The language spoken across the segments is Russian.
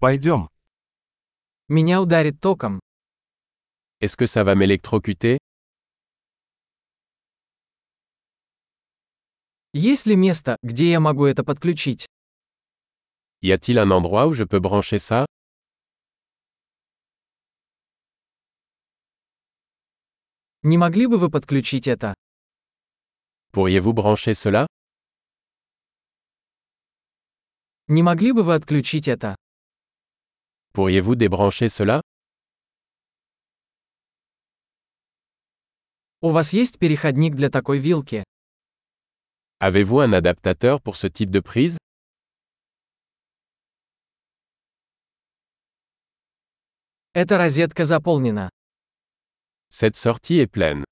Пойдем. Меня ударит током. Est-ce que ça va m'électrocuter Есть ли место, где я могу это подключить? Y a-t-il un endroit où je peux brancher ça Не могли бы вы подключить это? Pourriez-vous brancher cela Не могли бы вы отключить это? Pourriez-vous débrancher cela У вас есть переходник для такой вилки? Avez-vous un adaptateur pour ce type de prise Эта розетка заполнена. Cette sortie est pleine.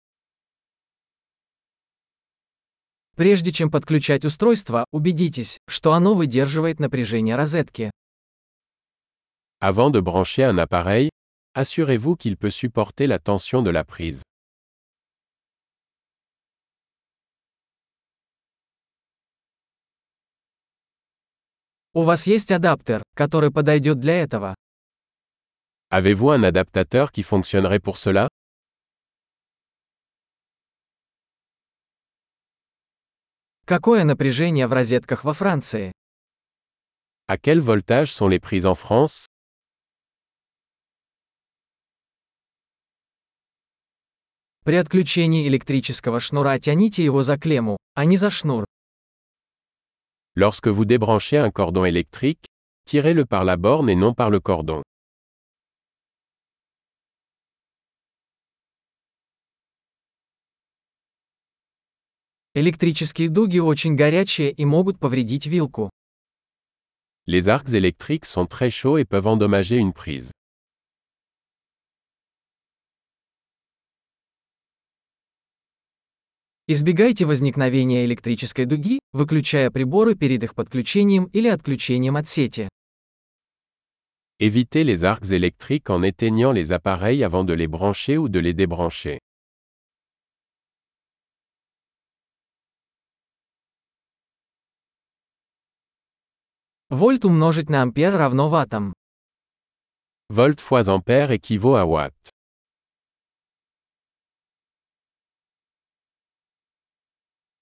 Прежде чем подключать устройство, убедитесь, что оно выдерживает напряжение розетки. Avant de brancher un appareil, assurez-vous qu'il peut supporter la tension de la prise. У вас есть адаптер, который подойдет для этого? Avez-vous un adaptateur qui fonctionnerait pour cela Какое напряжение в розетках во Франции? À quel voltage sont les prises en France При отключении электрического шнура тяните его за клемму, а не за шнур. Lorsque vous débranchez un cordon électrique, tirez-le par la borne et non par le cordon. Электрические дуги очень горячие и могут повредить вилку. Les arcs électriques sont très chauds et peuvent endommager une prise. Избегайте возникновения электрической дуги, выключая приборы перед их подключением или отключением от сети. Évitez les arcs électriques en éteignant les appareils avant de les brancher ou de les débrancher. Вольт умножить на ампер равно ваттам. Volt fois ampère équivaut à watt.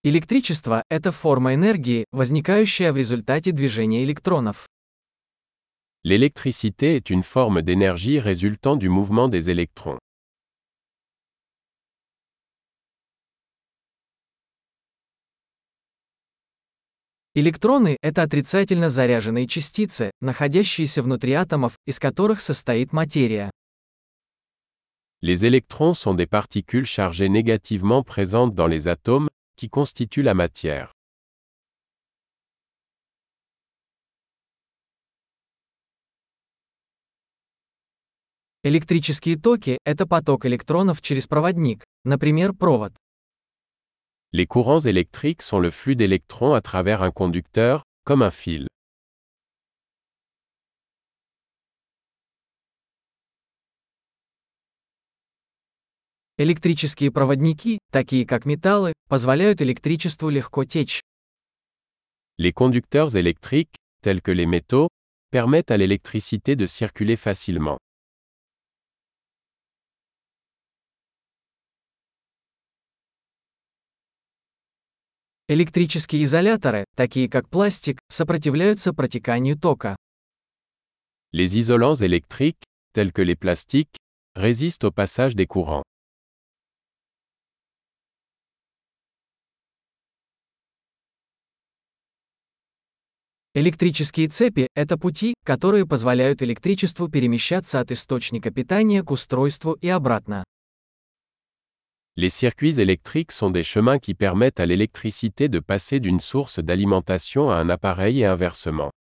Электричество – это форма энергии, возникающая в результате движения электронов. L'électricité est une forme d'énergie résultant du mouvement des électrons. Электроны – это отрицательно заряженные частицы, находящиеся внутри атомов, из которых состоит материя. Les électrons sont des particules chargées négativement présentes dans les atomes, qui constituent la matière. Электрические токи – это поток электронов через проводник, например, провод. Les courants électriques sont le flux d'électrons à travers un conducteur, comme un fil. Электрические проводники, такие как металлы, позволяют электричеству легко течь. Les conducteurs électriques, tels que les métaux, permettent à l'électricité de circuler facilement. Электрические изоляторы, такие как пластик, сопротивляются протеканию тока. Les isolants électriques, tels que les plastiques, résistent au passage des courants. Электрические цепи – это пути, которые позволяют электричеству перемещаться от источника питания к устройству и обратно. Les circuits électriques sont des chemins qui permettent à l'électricité de passer d'une source d'alimentation à un appareil et inversement.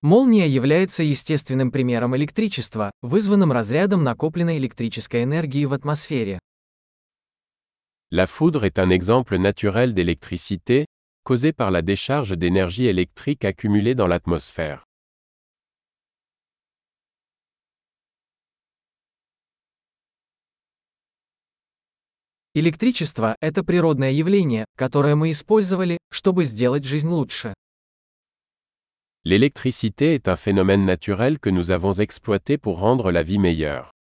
Молния является естественным примером электричества, вызванным разрядом накопленной электрической энергии в атмосфере. La foudre est un exemple naturel d'électricité, causé par la décharge d'énergie électrique accumulée dans l'atmosphère. Электричество – это природное явление, которое мы использовали, чтобы сделать жизнь лучше. L'électricité est un phénomène naturel que nous avons exploité pour rendre la vie meilleure.